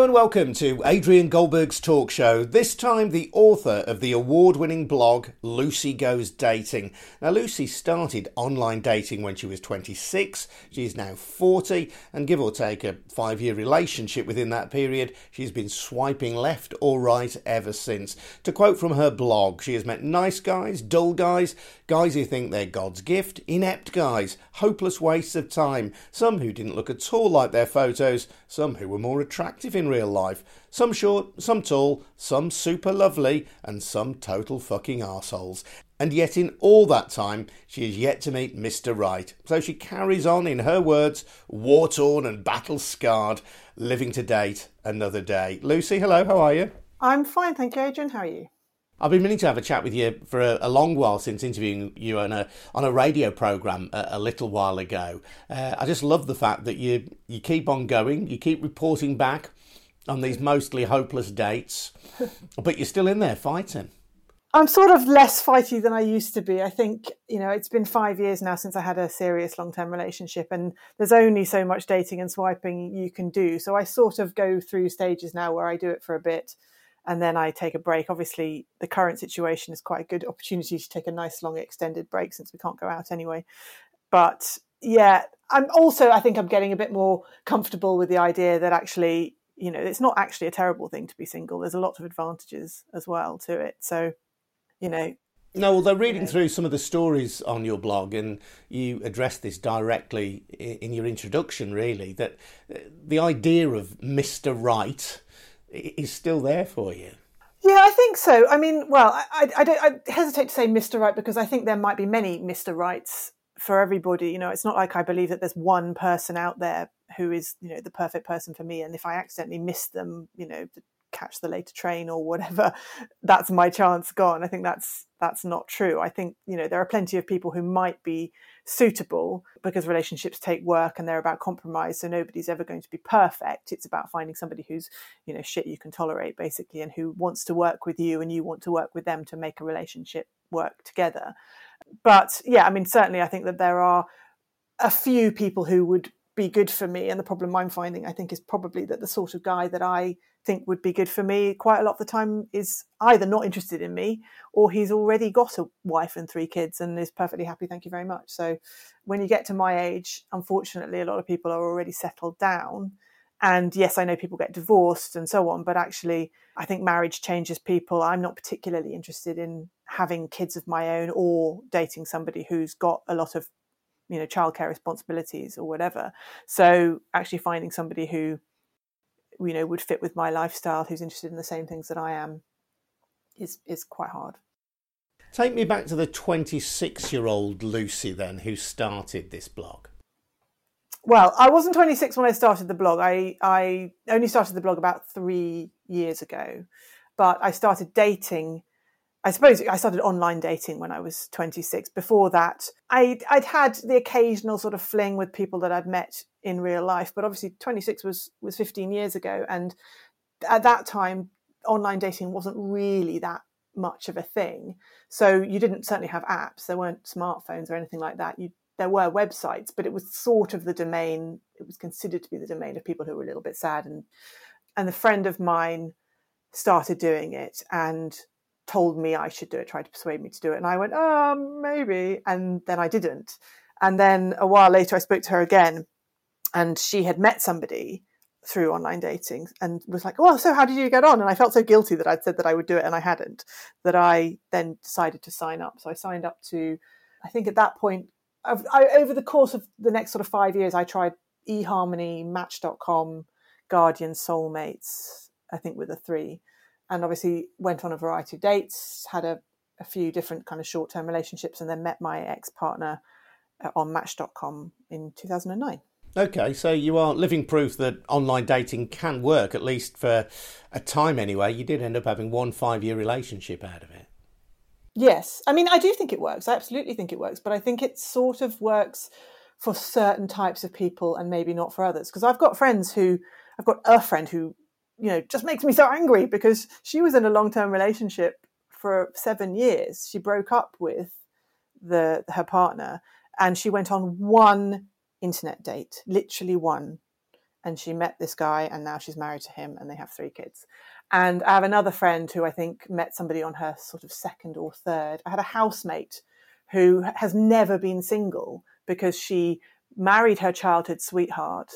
And welcome to Adrian Goldberg's talk show. This time, the author of the award winning blog Lucy Goes Dating. Now, Lucy started online dating when she was 26. She is now 40, and give or take a five year relationship within that period, she's been swiping left or right ever since. To quote from her blog, she has met nice guys, dull guys, guys who think they're God's gift, inept guys, hopeless wastes of time, some who didn't look at all like their photos, some who were more attractive in real life. Some short, some tall, some super lovely, and some total fucking arseholes. And yet, in all that time, she has yet to meet Mr. Right. So she carries on, in her words, war torn and battle scarred, living to date another day. Lucy, hello, how are you? I'm fine, thank you, Adrian. How are you? I've been meaning to have a chat with you for a, a long while since interviewing you on a on a radio program a, a little while ago. Uh, I just love the fact that you you keep on going, you keep reporting back on these mostly hopeless dates, but you're still in there fighting. I'm sort of less fighty than I used to be. I think, you know, it's been five years now since I had a serious long term relationship, and there's only so much dating and swiping you can do. So I sort of go through stages now where I do it for a bit and then I take a break. Obviously, the current situation is quite a good opportunity to take a nice long extended break since we can't go out anyway. But yeah, I'm also I think I'm getting a bit more comfortable with the idea that actually, you know, it's not actually a terrible thing to be single. There's a lot of advantages as well to it. So, you know, no, although reading through some of the stories on your blog, and you address this directly in your introduction, really, that uh, the idea of Mr. Right is still there for you. Yeah, I think so. I mean, well, I, I, don't, I hesitate to say Mr. Right because I think there might be many Mr. Rights for everybody. You know, it's not like I believe that there's one person out there who is, you know, the perfect person for me. And if I accidentally miss them, you know, catch the later train or whatever, that's my chance gone. I think that's that's not true. I think you know there are plenty of people who might be suitable because relationships take work and they're about compromise. So nobody's ever going to be perfect. It's about finding somebody who's you know shit you can tolerate basically, and who wants to work with you and you want to work with them to make a relationship work together. But yeah, I mean certainly I think that there are a few people who would be good for me. And the problem I'm finding, I think, is probably that the sort of guy that I think would be good for me quite a lot of the time is either not interested in me or he's already got a wife and three kids and is perfectly happy. Thank you very much. So when you get to my age, unfortunately, a lot of people are already settled down. And yes, I know people get divorced and so on, but actually, I think marriage changes people. I'm not particularly interested in having kids of my own or dating somebody who's got a lot of you know childcare responsibilities or whatever so actually finding somebody who you know would fit with my lifestyle who's interested in the same things that i am is is quite hard. Take me back to the 26 year old lucy then who started this blog. Well i wasn't 26 when i started the blog. I i only started the blog about three years ago but i started dating I suppose I started online dating when I was 26. Before that, I'd, I'd had the occasional sort of fling with people that I'd met in real life, but obviously 26 was, was 15 years ago. And at that time, online dating wasn't really that much of a thing. So you didn't certainly have apps. There weren't smartphones or anything like that. You, there were websites, but it was sort of the domain. It was considered to be the domain of people who were a little bit sad. And, and a friend of mine started doing it and told me I should do it, tried to persuade me to do it. And I went, oh, maybe. And then I didn't. And then a while later, I spoke to her again, and she had met somebody through online dating and was like, well, so how did you get on? And I felt so guilty that I'd said that I would do it and I hadn't, that I then decided to sign up. So I signed up to, I think at that point, I, over the course of the next sort of five years, I tried eHarmony, Match.com, Guardian, Soulmates, I think with the three and obviously went on a variety of dates, had a, a few different kind of short term relationships, and then met my ex partner uh, on Match.com in 2009. Okay, so you are living proof that online dating can work, at least for a time anyway. You did end up having one five year relationship out of it. Yes. I mean, I do think it works. I absolutely think it works. But I think it sort of works for certain types of people and maybe not for others. Because I've got friends who, I've got a friend who you know just makes me so angry because she was in a long term relationship for seven years. She broke up with the her partner, and she went on one internet date, literally one, and she met this guy and now she's married to him and they have three kids. And I have another friend who I think met somebody on her sort of second or third. I had a housemate who has never been single because she married her childhood sweetheart,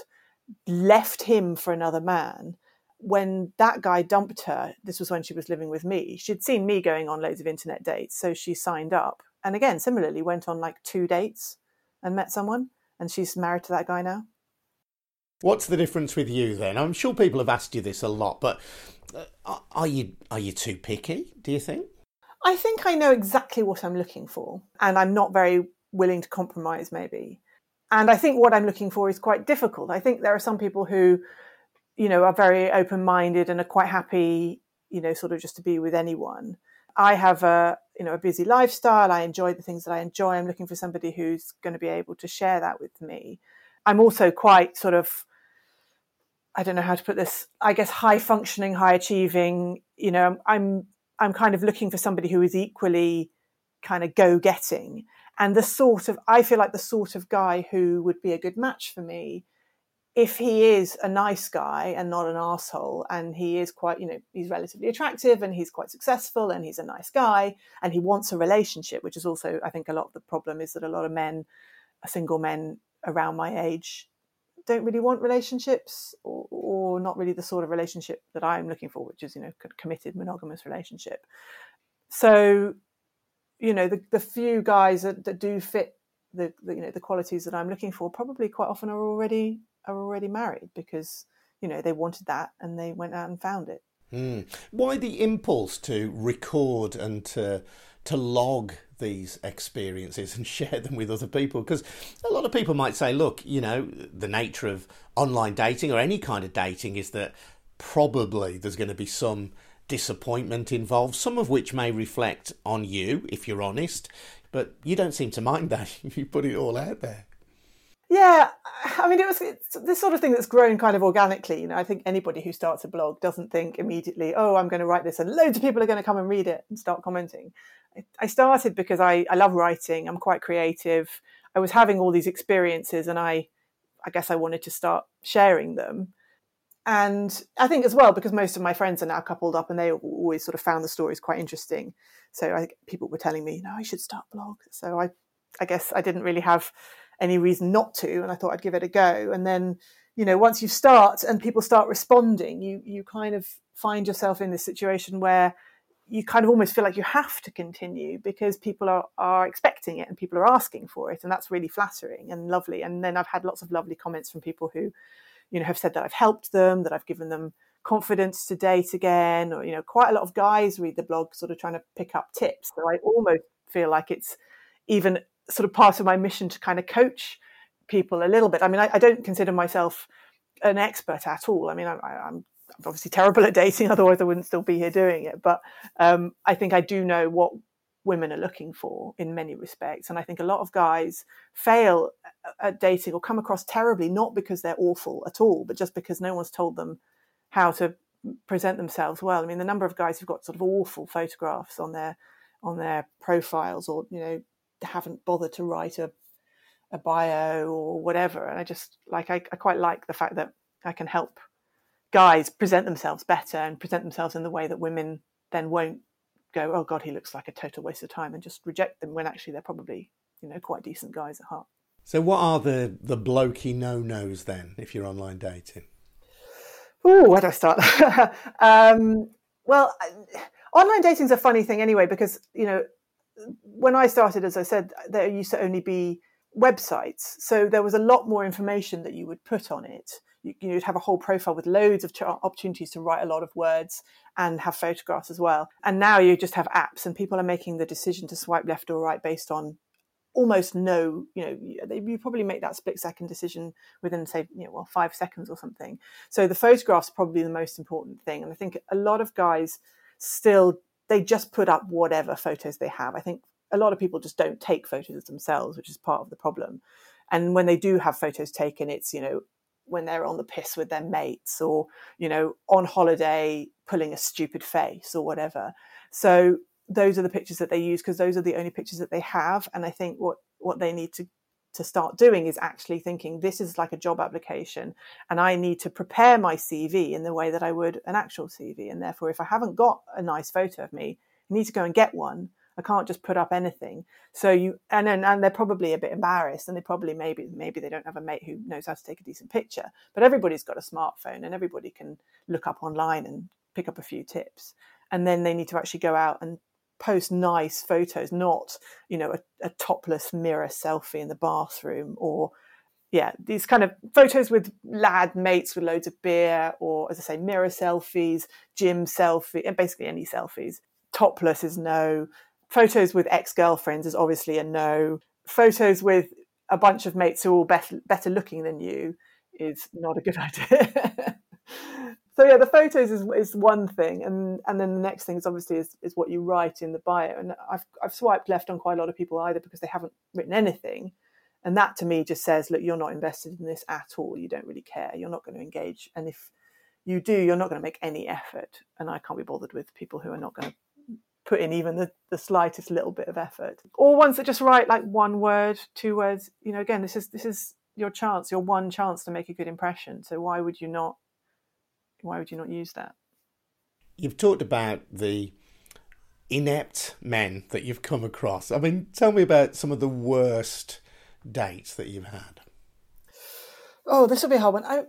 left him for another man. When that guy dumped her, this was when she was living with me. She'd seen me going on loads of internet dates, so she signed up. And again, similarly, went on like two dates and met someone, and she's married to that guy now. What's the difference with you then? I'm sure people have asked you this a lot, but uh, are you are you too picky? Do you think? I think I know exactly what I'm looking for, and I'm not very willing to compromise. Maybe, and I think what I'm looking for is quite difficult. I think there are some people who, you know, are very open minded and are quite happy, you know, sort of just to be with anyone. I have a you know a busy lifestyle. I enjoy the things that I enjoy. I'm looking for somebody who's going to be able to share that with me. I'm also quite sort of I don't know how to put this. I guess high functioning, high achieving. You know, I'm I'm kind of looking for somebody who is equally kind of go getting, and the sort of I feel like the sort of guy who would be a good match for me if he is a nice guy and not an asshole and he is quite you know he's relatively attractive and he's quite successful and he's a nice guy and he wants a relationship which is also i think a lot of the problem is that a lot of men uh, single men around my age don't really want relationships or, or not really the sort of relationship that I'm looking for, which is, you know, committed monogamous relationship. So, you know, the, the few guys that, that do fit the, the, you know, the qualities that I'm looking for probably quite often are already, are already married because, you know, they wanted that and they went out and found it. Mm. Why the impulse to record and to to log these experiences and share them with other people because a lot of people might say look you know the nature of online dating or any kind of dating is that probably there's going to be some disappointment involved some of which may reflect on you if you're honest but you don't seem to mind that you put it all out there yeah, I mean, it was this sort of thing that's grown kind of organically. You know, I think anybody who starts a blog doesn't think immediately, "Oh, I'm going to write this, and loads of people are going to come and read it and start commenting." I started because I, I love writing. I'm quite creative. I was having all these experiences, and I, I guess I wanted to start sharing them. And I think as well because most of my friends are now coupled up, and they always sort of found the stories quite interesting. So I, people were telling me, "No, I should start a blog." So I, I guess I didn't really have any reason not to, and I thought I'd give it a go. And then, you know, once you start and people start responding, you you kind of find yourself in this situation where you kind of almost feel like you have to continue because people are, are expecting it and people are asking for it and that's really flattering and lovely and then i've had lots of lovely comments from people who you know have said that i've helped them that i've given them confidence to date again or you know quite a lot of guys read the blog sort of trying to pick up tips so i almost feel like it's even sort of part of my mission to kind of coach people a little bit. I mean, I, I don't consider myself an expert at all. I mean, I, am obviously terrible at dating, otherwise I wouldn't still be here doing it. But um, I think I do know what women are looking for in many respects. And I think a lot of guys fail at dating or come across terribly, not because they're awful at all, but just because no one's told them how to present themselves well. I mean, the number of guys who've got sort of awful photographs on their on their profiles or you know haven't bothered to write a a bio or whatever. And I just like I, I quite like the fact that I can help guys present themselves better and present themselves in the way that women then won't go, oh God, he looks like a total waste of time and just reject them when actually they're probably, you know, quite decent guys at heart. So what are the the blokey no nos then if you're online dating? Oh, where do I start? um, well, online dating is a funny thing anyway because you know when I started, as I said, there used to only be websites. So there was a lot more information that you would put on it. You, would have a whole profile with loads of opportunities to write a lot of words and have photographs as well. And now you just have apps, and people are making the decision to swipe left or right based on almost no, you know, you probably make that split second decision within, say, you know, well, five seconds or something. So the photograph's probably the most important thing. And I think a lot of guys still they just put up whatever photos they have. I think a lot of people just don't take photos of themselves, which is part of the problem. And when they do have photos taken, it's, you know, when they're on the piss with their mates or, you know, on holiday pulling a stupid face or whatever. So those are the pictures that they use because those are the only pictures that they have. And I think what, what they need to to start doing is actually thinking this is like a job application and I need to prepare my CV in the way that I would an actual CV. And therefore, if I haven't got a nice photo of me, I need to go and get one. I can't just put up anything. So you and and, and they're probably a bit embarrassed, and they probably maybe maybe they don't have a mate who knows how to take a decent picture. But everybody's got a smartphone, and everybody can look up online and pick up a few tips. And then they need to actually go out and post nice photos, not you know a, a topless mirror selfie in the bathroom or yeah, these kind of photos with lad mates with loads of beer, or as I say, mirror selfies, gym selfie, and basically any selfies. Topless is no. Photos with ex girlfriends is obviously a no. Photos with a bunch of mates who are all better, better looking than you is not a good idea. So yeah, the photos is, is one thing, and and then the next thing is obviously is, is what you write in the bio. And I've I've swiped left on quite a lot of people either because they haven't written anything, and that to me just says, look, you're not invested in this at all. You don't really care. You're not going to engage, and if you do, you're not going to make any effort. And I can't be bothered with people who are not going to put in even the, the slightest little bit of effort. Or ones that just write like one word, two words. You know, again, this is this is your chance, your one chance to make a good impression. So why would you not why would you not use that? You've talked about the inept men that you've come across. I mean, tell me about some of the worst dates that you've had. Oh, this will be a hard one. I,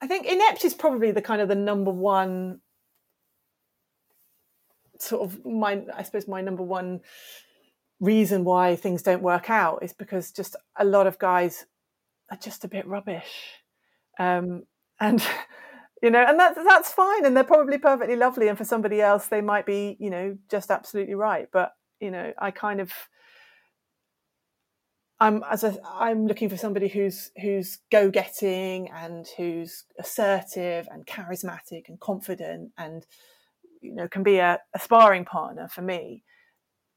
I think inept is probably the kind of the number one sort of my, I suppose my number one reason why things don't work out is because just a lot of guys are just a bit rubbish. Um, and you know and that's that's fine and they're probably perfectly lovely and for somebody else they might be you know just absolutely right but you know i kind of i'm as i'm looking for somebody who's who's go-getting and who's assertive and charismatic and confident and you know can be a, a sparring partner for me.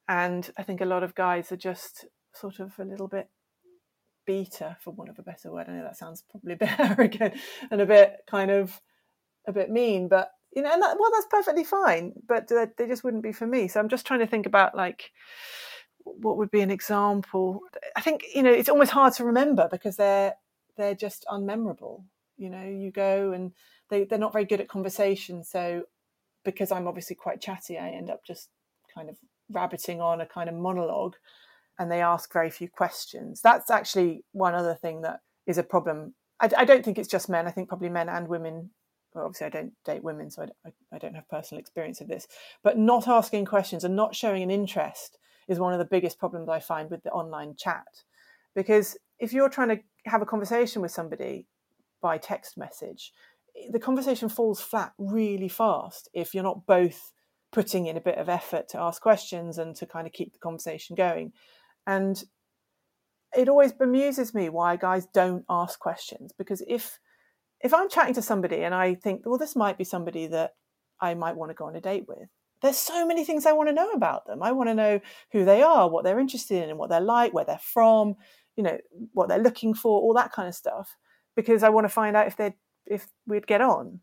And i think a lot of guys are just sort of a little bit beta, for want of a better word. I know that sounds probably a bit arrogant and a bit kind of a bit mean, but you know, and that, well, that's perfectly fine. But they just wouldn't be for me. So I'm just trying to think about like what would be an example. I think you know it's almost hard to remember because they're they're just unmemorable. You know, you go and they they're not very good at conversation. So because I'm obviously quite chatty, I end up just kind of rabbiting on a kind of monologue and they ask very few questions. That's actually one other thing that is a problem. I, I don't think it's just men. I think probably men and women. Well, obviously, I don't date women, so I, I, I don't have personal experience of this. But not asking questions and not showing an interest is one of the biggest problems I find with the online chat. Because if you're trying to have a conversation with somebody by text message, the conversation falls flat really fast if you're not both putting in a bit of effort to ask questions and to kind of keep the conversation going. And it always bemuses me why guys don't ask questions because if if I'm chatting to somebody and I think, well, this might be somebody that I might want to go on a date with, there's so many things I want to know about them. I want to know who they are, what they're interested in, and what they're like, where they're from, you know, what they're looking for, all that kind of stuff, because I want to find out if they if we'd get on.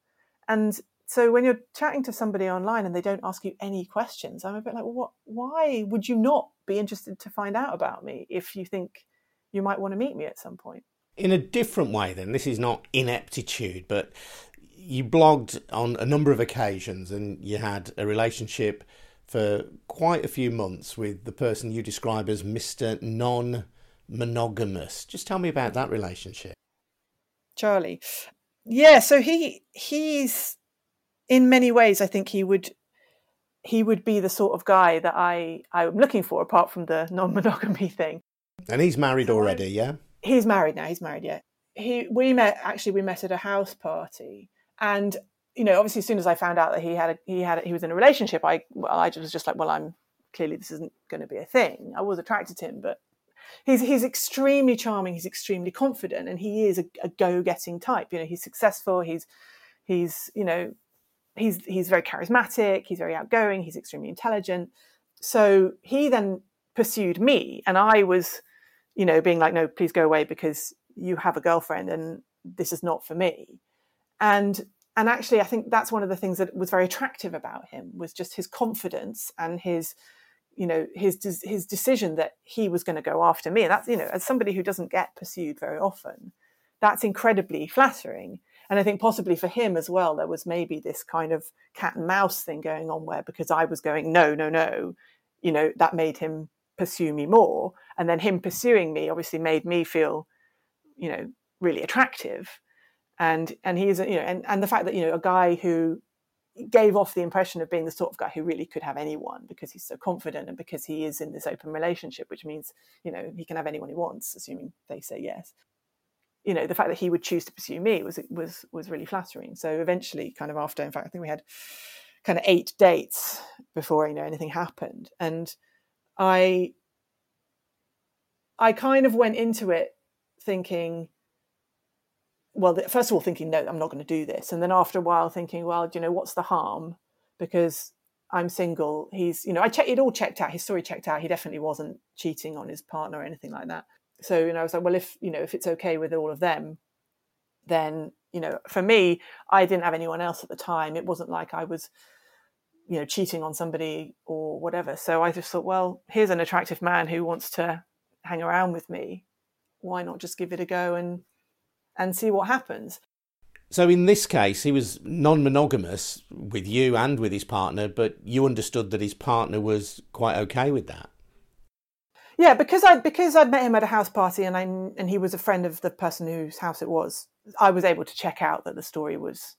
And so when you're chatting to somebody online and they don't ask you any questions, I'm a bit like, well, what? Why would you not be interested to find out about me if you think you might want to meet me at some point? In a different way, then this is not ineptitude, but you blogged on a number of occasions and you had a relationship for quite a few months with the person you describe as Mr. Non Monogamous. Just tell me about that relationship. Charlie. Yeah, so he he's in many ways, I think he would he would be the sort of guy that I I'm looking for, apart from the non-monogamy thing. And he's married so already, yeah. He's married now. He's married, yeah. He we met actually we met at a house party, and you know obviously as soon as I found out that he had a, he had a, he was in a relationship, I well, I was just like, well, I'm clearly this isn't going to be a thing. I was attracted to him, but he's he's extremely charming. He's extremely confident, and he is a, a go-getting type. You know, he's successful. He's he's you know he's he's very charismatic, he's very outgoing, he's extremely intelligent. So he then pursued me, and I was, you know, being like, no, please go away because you have a girlfriend, and this is not for me. And and actually, I think that's one of the things that was very attractive about him was just his confidence and his you know his his decision that he was going to go after me and that's you know as somebody who doesn't get pursued very often that's incredibly flattering and i think possibly for him as well there was maybe this kind of cat and mouse thing going on where because i was going no no no you know that made him pursue me more. And then him pursuing me obviously made me feel you know really attractive. And and he's you know and, and the fact that you know a guy who gave off the impression of being the sort of guy who really could have anyone because he's so confident and because he is in this open relationship which means you know he can have anyone he wants assuming they say yes you know the fact that he would choose to pursue me was was was really flattering so eventually kind of after in fact i think we had kind of eight dates before you know anything happened and i i kind of went into it thinking well, first of all, thinking, no, I'm not going to do this. And then after a while, thinking, well, you know, what's the harm? Because I'm single. He's, you know, I checked it all checked out. His story checked out. He definitely wasn't cheating on his partner or anything like that. So, you know, I was like, well, if, you know, if it's okay with all of them, then, you know, for me, I didn't have anyone else at the time. It wasn't like I was, you know, cheating on somebody or whatever. So I just thought, well, here's an attractive man who wants to hang around with me. Why not just give it a go and and see what happens. So in this case, he was non-monogamous with you and with his partner, but you understood that his partner was quite okay with that. Yeah, because I because I'd met him at a house party and I and he was a friend of the person whose house it was. I was able to check out that the story was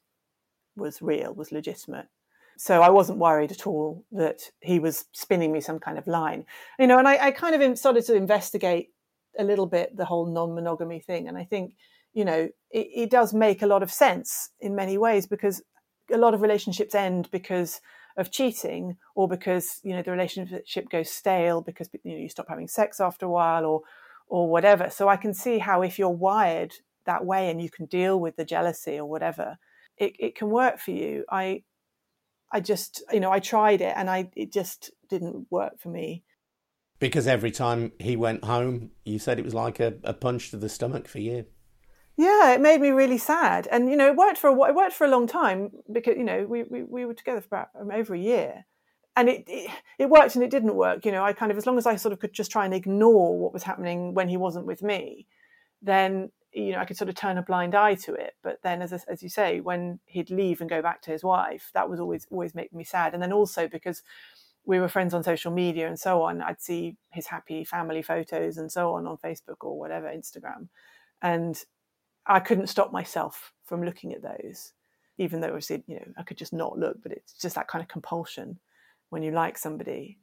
was real, was legitimate. So I wasn't worried at all that he was spinning me some kind of line, you know. And I, I kind of started to investigate a little bit the whole non-monogamy thing, and I think you know, it, it does make a lot of sense in many ways because a lot of relationships end because of cheating or because you know the relationship goes stale because you know you stop having sex after a while or or whatever. So i can see how if you're wired that way and you can deal with the jealousy or whatever it, it can work for you. I i just you know i tried it and i it just didn't work for me. Because every time he went home you said it was like a, a punch to the stomach for you yeah, it made me really sad, and you know, it worked for a it worked for a long time because you know we we, we were together for about um, over a year, and it, it, it worked and it didn't work. You know, I kind of as long as I sort of could just try and ignore what was happening when he wasn't with me, then you know I could sort of turn a blind eye to it. But then, as as you say, when he'd leave and go back to his wife, that was always always making me sad. And then also because we were friends on social media and so on, I'd see his happy family photos and so on on Facebook or whatever Instagram, and I couldn't stop myself from looking at those, even though obviously, you know, I could just not look, but it's just that kind of compulsion when you like somebody.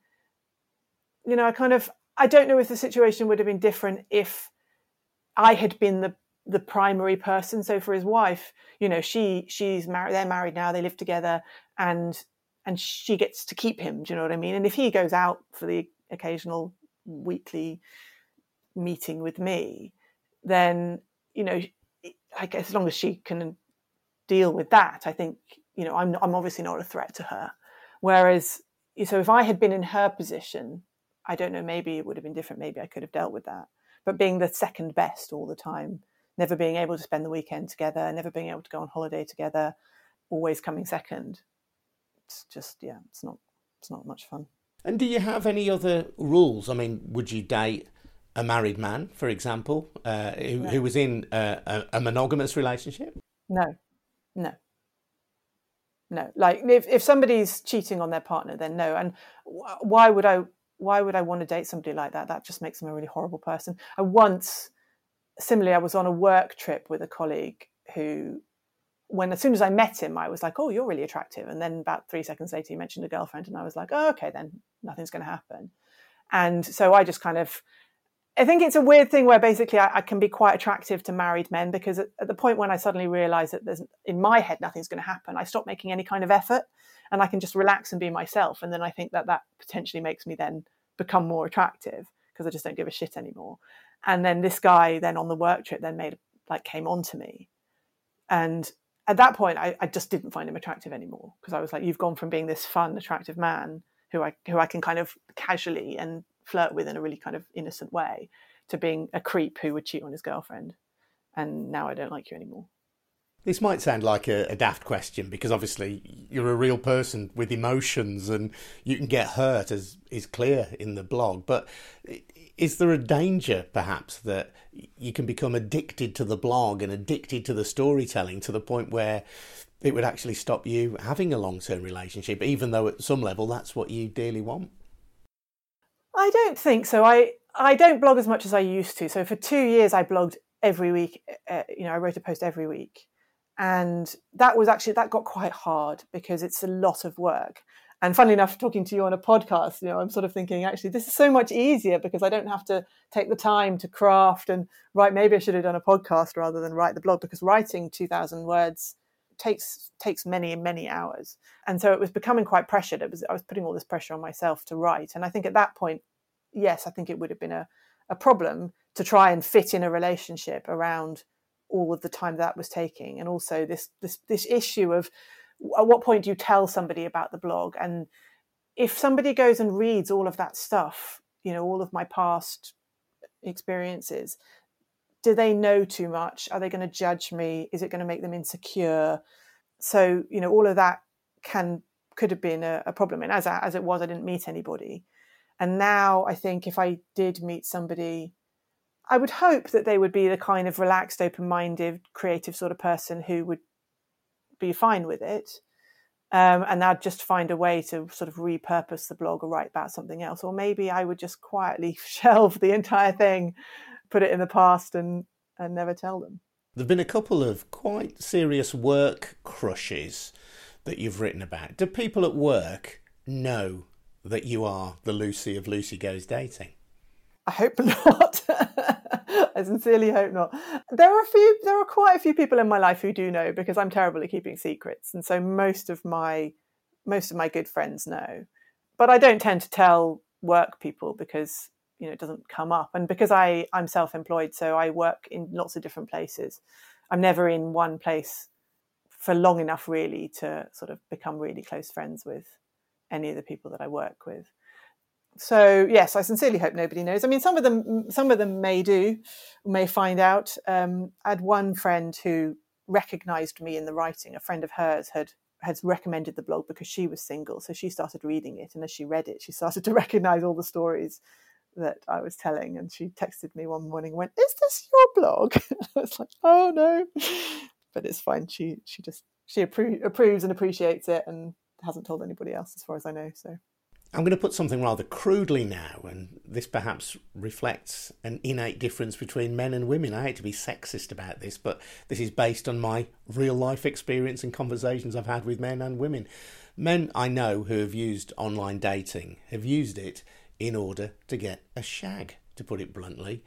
You know, I kind of, I don't know if the situation would have been different if I had been the the primary person. So for his wife, you know, she she's married. They're married now. They live together, and and she gets to keep him. Do you know what I mean? And if he goes out for the occasional weekly meeting with me, then you know Guess as long as she can deal with that, I think you know I'm I'm obviously not a threat to her. Whereas, so if I had been in her position, I don't know, maybe it would have been different. Maybe I could have dealt with that. But being the second best all the time, never being able to spend the weekend together, never being able to go on holiday together, always coming second, it's just yeah, it's not it's not much fun. And do you have any other rules? I mean, would you date a married man, for example, uh, who, no. who, was in a, a, monogamous relationship? No, no, no. Like if, if somebody's cheating on their partner, then no. And why would I? Why would I want to date somebody like that? That just makes them a really horrible person. I once, similarly, I was on a work trip with a colleague who, when as soon as I met him, I was like, "Oh, you're really attractive," and then about three seconds later, he mentioned a girlfriend, and I was like, "Oh, okay, then nothing's going to happen." And so I just kind of I think it's a weird thing where basically I, I, can be quite attractive to married men because at, at the point when I suddenly realize that there's in my head nothing's going to happen, I stop making any kind of effort and I can just relax and be myself. And then I think that that potentially makes me then become more attractive because I just don't give a shit anymore. And then this guy then on the work trip then made like came on to me. And at that point I, I just didn't find him attractive anymore because I was like, you've gone from being this fun, attractive man who I who I can kind of casually and flirt with in a really kind of innocent way to being a creep who would cheat on his girlfriend. And now I don't like you anymore. This might sound like a, a, daft question because obviously you're a real person with emotions and you can get hurt, as is clear in the blog. But is there a danger, perhaps, that you can become addicted to the blog and addicted to the storytelling to the point where it would actually stop you having a long term relationship, even though at some level that's what you dearly want? I don't think so. I, I don't blog as much as I used to. So for two years, I blogged every week. Uh, you know, I wrote a post every week and that was actually that got quite hard because it's a lot of work and funnily enough talking to you on a podcast you know i'm sort of thinking actually this is so much easier because i don't have to take the time to craft and write maybe i should have done a podcast rather than write the blog because writing 2000 words takes takes many many hours. And so it was becoming quite pressured. It was i was putting all this pressure on myself to write. And i think at that point yes i think it would have been a, a problem to try and fit in a relationship around all of the time that was taking. And also this this this issue of at what point do you tell somebody about the blog? And if somebody goes and reads all of that stuff you know all of my past experiences do they know too much? Are they going to judge me? Is it going to make them insecure? So you know all of that can could have been a, a problem. And as as it was i didn't meet anybody. And now i think if i did meet somebody I would hope that they would be the kind of relaxed, open minded, creative sort of person who would be fine with it. Um, and I'd just find a way to sort of repurpose the blog or write about something else. Or maybe I would just quietly shelve the entire thing, put it in the past, and, and never tell them. There have been a couple of quite serious work crushes that you've written about. Do people at work know that you are the Lucy of Lucy Goes Dating? I hope not. I sincerely hope not. There are a few, there are quite a few people in my life who do know because I'm terrible at keeping secrets, and so most of my most of my good friends know. But I don't tend to tell work people because you know it doesn't come up, and because I I'm self-employed, so I work in lots of different places. I'm never in one place for long enough really to sort of become really close friends with any of the people that I work with so yes, I sincerely hope nobody knows. I mean, some of them, some of them may do, may find out. Um, I had one friend who recognised me in the writing. A friend of hers had had recommended the blog because she was single, so she started reading it, and as she read it, she started to recognise all the stories that I was telling. And she texted me one morning, and went, "Is this your blog?" I was like, "Oh no," but it's fine. She she just she appro- approves and appreciates it, and hasn't told anybody else, as far as I know. So I'm going to put something rather crudely now, and this perhaps reflects an innate difference between men and women. I hate to be sexist about this, but this is based on my real life experience and conversations I've had with men and women. Men I know who have used online dating have used it in order to get a shag, to put it bluntly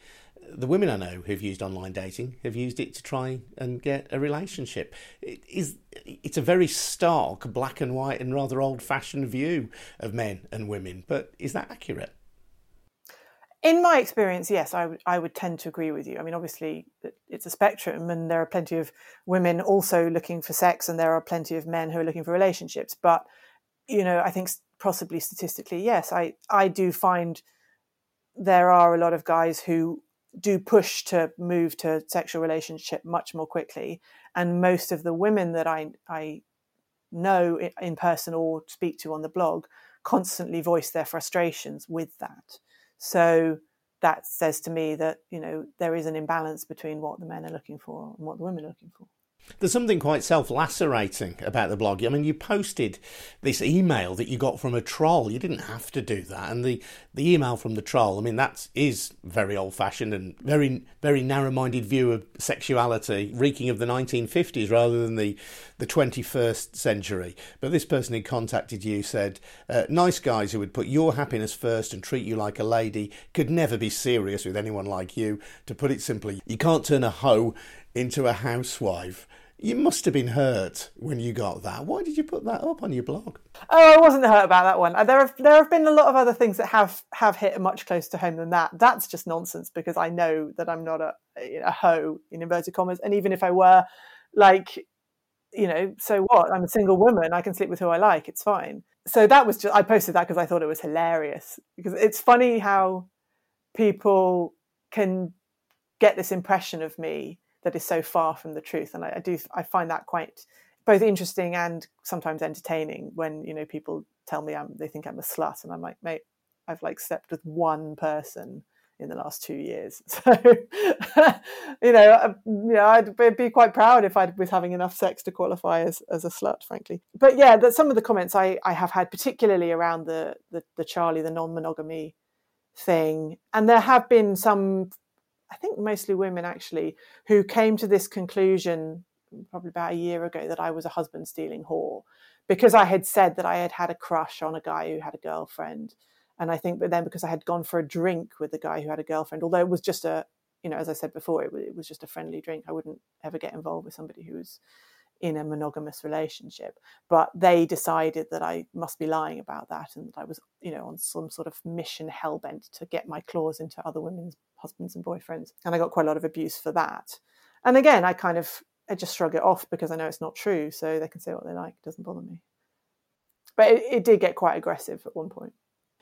the women I know who've used online dating have used it to try and get a relationship. It is it's a very stark, black and white, and rather old-fashioned view of men and women. But is that accurate? In my experience, yes, I would I would tend to agree with you. I mean, obviously, it's a spectrum, and there are plenty of women also looking for sex, and there are plenty of men who are looking for relationships. But you know, I think possibly statistically, yes, I I do find there are a lot of guys who do push to move to sexual relationship much more quickly. And most of the women that i i know in person or speak to on the blog constantly voice their frustrations with that. So that says to me that you know there is an imbalance between what the men are looking for and what the women are looking for there's something quite self lacerating about the blog. I mean, you posted this email that you got from a troll. You didn't have to do that. And the, the email from the troll, I mean, that is very old fashioned and very, very narrow minded view of sexuality, reeking of the 1950s rather than the, the 21st century. But this person who contacted you said, uh, nice guys who would put your happiness first and treat you like a lady could never be serious with anyone like you. To put it simply, you can't turn a hoe into a housewife. You must have been hurt when you got that. Why did you put that up on your blog? Oh, I wasn't hurt about that one. Uh, there have there have been a lot of other things that have have hit much closer to home than that. That's just nonsense because I know that I'm not a a hoe in inverted commas, and even if I were, like, you know, so what? I'm a single woman. I can sleep with who I like. It's fine. So that was just I posted that because I thought it was hilarious because it's funny how people can get this impression of me that is so far from the truth. And I, I do I find that quite both interesting and sometimes entertaining when you know people tell me I'm they think I'm a slut, and I'm like, mate, I've like slept with one person in the last two years. So, you know, I, you know, I'd be quite proud if I was having enough sex to qualify as, as a slut, frankly. But yeah, that some of the comments I, I have had, particularly around the, the, the Charlie, the non-monogamy thing, and there have been some, I think mostly women actually, who came to this conclusion probably about a year ago that I was a husband stealing whore because I had said that I had had a crush on a guy who had a girlfriend and I think, but then because I had gone for a drink with the guy who had a girlfriend, although it was just a, you know, as I said before, it, it was just a friendly drink. I wouldn't ever get involved with somebody who was in a monogamous relationship. But they decided that I must be lying about that and that I was, you know, on some sort of mission hell bent to get my claws into other women's husbands and boyfriends. And I got quite a lot of abuse for that. And again, I kind of I just shrug it off because I know it's not true. So they can say what they like. It doesn't bother me. But it, it did get quite aggressive at one point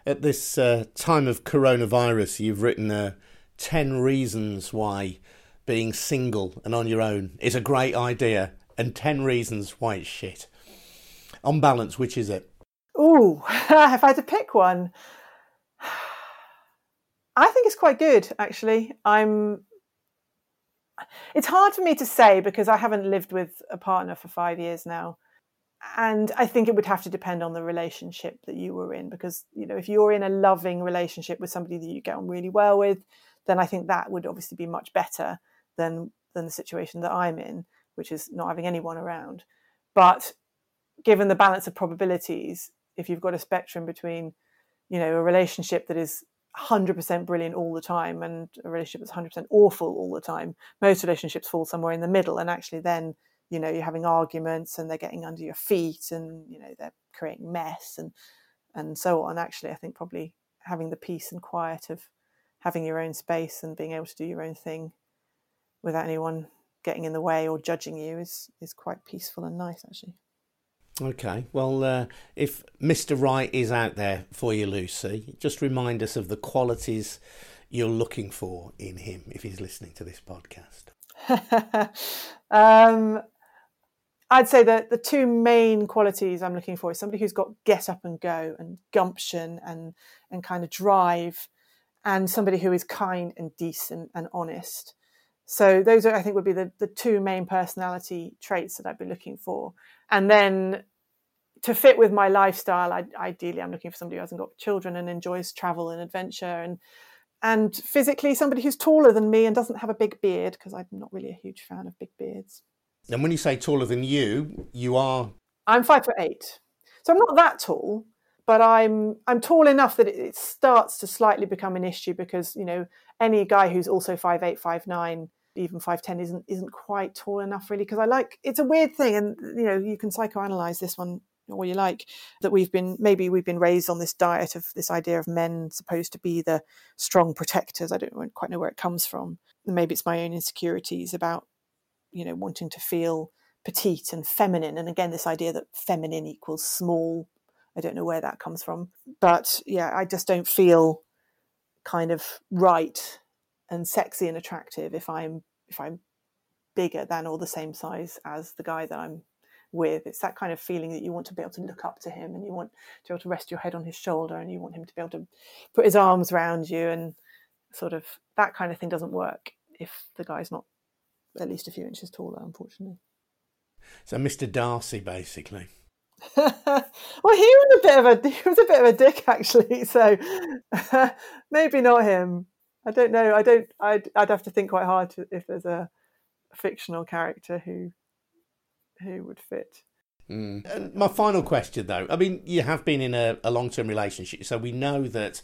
at this uh, time of coronavirus, you've written uh, 10 reasons why being single and on your own is a great idea, and 10 reasons why it's shit. On balance, which is it? Oh, if I had to pick one, I think it's quite good, actually. I'm. It's hard for me to say because I haven't lived with a partner for five years now and I think it would have to depend on the relationship that you were in because you know if you're in a loving relationship with somebody that you get on really well with, then I think that would obviously be much better than than the situation that I'm in, which is not having anyone around. But given the balance of probabilities, if you've got a spectrum between, you know, a relationship that is 100% brilliant all the time and a relationship that's 100% awful all the time, most relationships fall somewhere in the middle. And actually, then you know you're having arguments and they're getting under your feet and you know they're creating mess and and so on actually i think probably having the peace and quiet of having your own space and being able to do your own thing without anyone getting in the way or judging you is is quite peaceful and nice actually Okay, well, uh, if Mr. Right is out there for you, Lucy, just remind us of the qualities you're looking for in him if he's listening to this podcast. um, I'd say that the two main qualities I'm looking for is somebody who's got get up and go and gumption and and kind of drive, and somebody who is kind and decent and honest. So those are, I think, would be the, the two main personality traits that I'd be looking for. And then to fit with my lifestyle, I, ideally, I'm looking for somebody who hasn't got children and enjoys travel and adventure, and and physically somebody who's taller than me and doesn't have a big beard because I'm not really a huge fan of big beards. And when you say taller than you, you are. I'm five foot eight, so I'm not that tall, but I'm I'm tall enough that it, starts to slightly become an issue because you know any guy who's also five eight, five nine, even five ten isn't isn't quite tall enough really because I like it's a weird thing and you know you can psychoanalyze this one or you like that we've been maybe we've been raised on this diet of this idea of men supposed to be the strong protectors. I don't quite know where it comes from. Maybe it's my own insecurities about you know wanting to feel petite and feminine and again this idea that feminine equals small i don't know where that comes from but yeah i just don't feel kind of right and sexy and attractive if i'm if i'm bigger than or the same size as the guy that i'm with it's that kind of feeling that you want to be able to look up to him and you want to be able to rest your head on his shoulder and you want him to be able to put his arms around you and sort of that kind of thing doesn't work if the guy's not at least a few inches taller, unfortunately. So, Mr. Darcy, basically. well, he was a bit of a he was a bit of a dick, actually. So maybe not him. I don't know. I don't. I'd I'd have to think quite hard to, if there's a fictional character who who would fit. Mm. my final question, though, I mean, you have been in a, a long term relationship, so we know that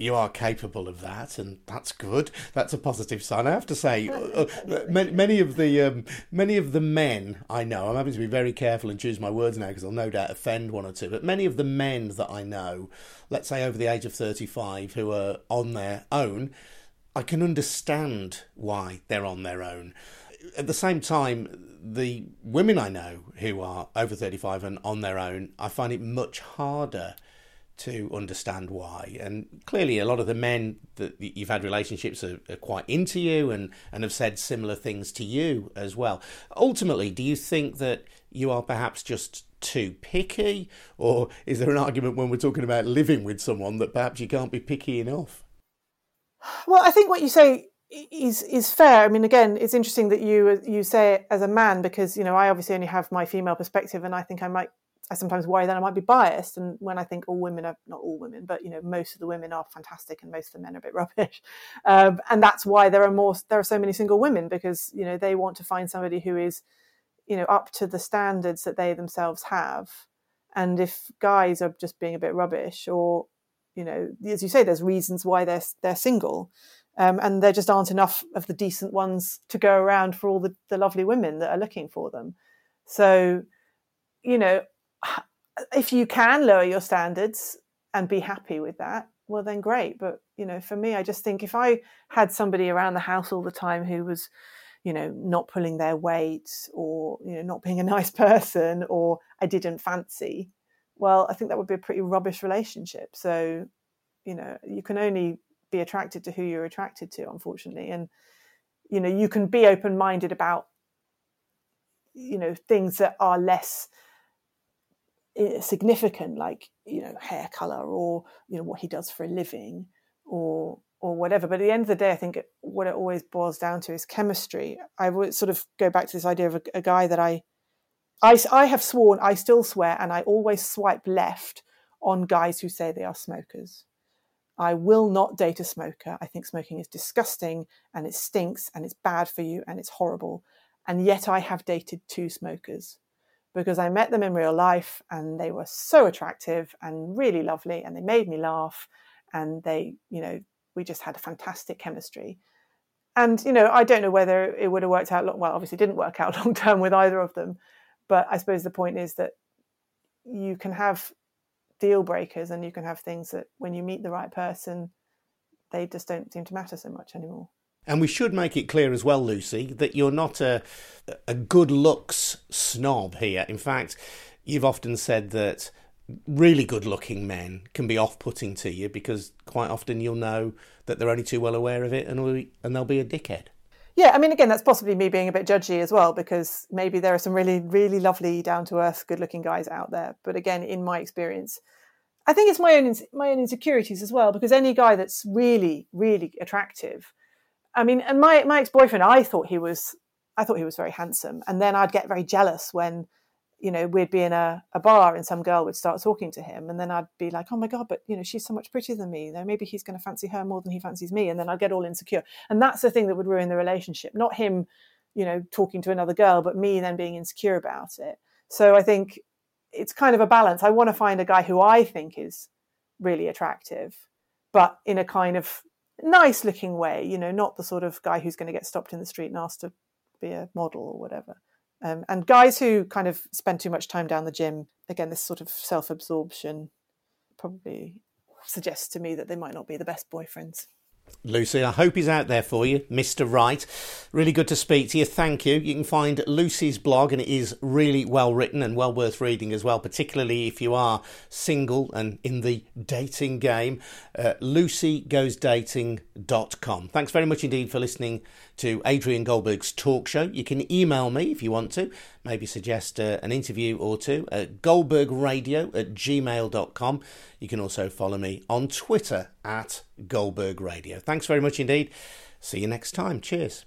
you are capable of that, and that's good. That's a positive sign. I have to say, uh, uh, many, many, of the um, many of the men I know, I'm having to be very careful and choose my words now because I'll no doubt offend one or two. But many of the men that I know, let's say over the age of 35, who are on their own, I can understand why they're on their own. At the same time, the women I know who are over 35 and on their own, I find it much harder to understand why. And clearly, a lot of the men that you've had relationships are, are, quite into you and, and have said similar things to you as well. Ultimately, do you think that you are perhaps just too picky? Or is there an argument when we're talking about living with someone that perhaps you can't be picky enough? Well, I think what you say is is fair. I mean, again, it's interesting that you you say it as a man because you know I obviously only have my female perspective, and I think I might I sometimes worry that I might be biased. And when I think all women are not all women, but you know most of the women are fantastic, and most of the men are a bit rubbish, um, and that's why there are more there are so many single women because you know they want to find somebody who is you know up to the standards that they themselves have, and if guys are just being a bit rubbish or you know as you say, there's reasons why they're they're single um, and there just aren't enough of the decent ones to go around for all the, the lovely women that are looking for them. So, you know, if you can lower your standards and be happy with that, well, then great. But, you know, for me, I just think if I had somebody around the house all the time who was, you know, not pulling their weight or, you know, not being a nice person or I didn't fancy, well, I think that would be a pretty rubbish relationship. So, you know, you can only be attracted to who you're attracted to unfortunately. And you know you can be open minded about you know things that are less eh, significant like you know hair color or you know what he does for a living or or whatever. But at the end of the day i think what it always boils down to is chemistry. I would sort of go back to this idea of a, a guy that I, I i have sworn i still swear and i always swipe left on guys who say they are smokers I will not date a smoker. I think smoking is disgusting and it stinks and it's bad for you and it's horrible. And yet I have dated two smokers because I met them in real life and they were so attractive and really lovely and they made me laugh and they, you know, we just had a fantastic chemistry. And, you know, I don't know whether it would have worked out, long, well, obviously didn't work out long term with either of them. But I suppose the point is that you can have deal breakers and you can have things that when you meet the right person they just don't seem to matter so much anymore. And we should make it clear as well lucy that you're not a a good looks snob here. In fact you've often said that really good looking men can be off putting to you because quite often you'll know that they're only too well aware of it and, and they'll be a dickhead yeah, I mean, again, that's possibly me being a bit judgy as well, because maybe there are some really, really lovely, down to earth, good looking guys out there. But again, in my experience, I think it's my own my own insecurities as well, because any guy that's really, really attractive, I mean, and my my ex boyfriend, I thought he was, I thought he was very handsome, and then I'd get very jealous when you know, we'd be in a, a bar and some girl would start talking to him. And then I'd be like, oh my God, but, you know, she's so much prettier than me. Though maybe he's going to fancy her more than he fancies me. And then I'd get all insecure. And that's the thing that would ruin the relationship, not him, you know, talking to another girl, but me then being insecure about it. So I think it's kind of a balance. I want to find a guy who I think is really attractive, but in a kind of nice looking way, you know, not the sort of guy who's going to get stopped in the street and asked to be a model or whatever. Um, and guys who kind of spend too much time down the gym, again, this sort of self absorption probably suggests to me that they might not be the best boyfriends. Lucy, I hope he's out there for you, Mr. Right. Really good to speak to you. Thank you. You can find Lucy's blog, and it is really well written and well worth reading as well, particularly if you are single and in the dating game. Uh, LucyGoesDating.com. Thanks very much indeed for listening to Adrian Goldberg's talk show. You can email me if you want to, maybe suggest uh, an interview or two at goldbergradio at gmail.com. You can also follow me on Twitter at Goldberg Radio. Thanks very much indeed. See you next time. Cheers.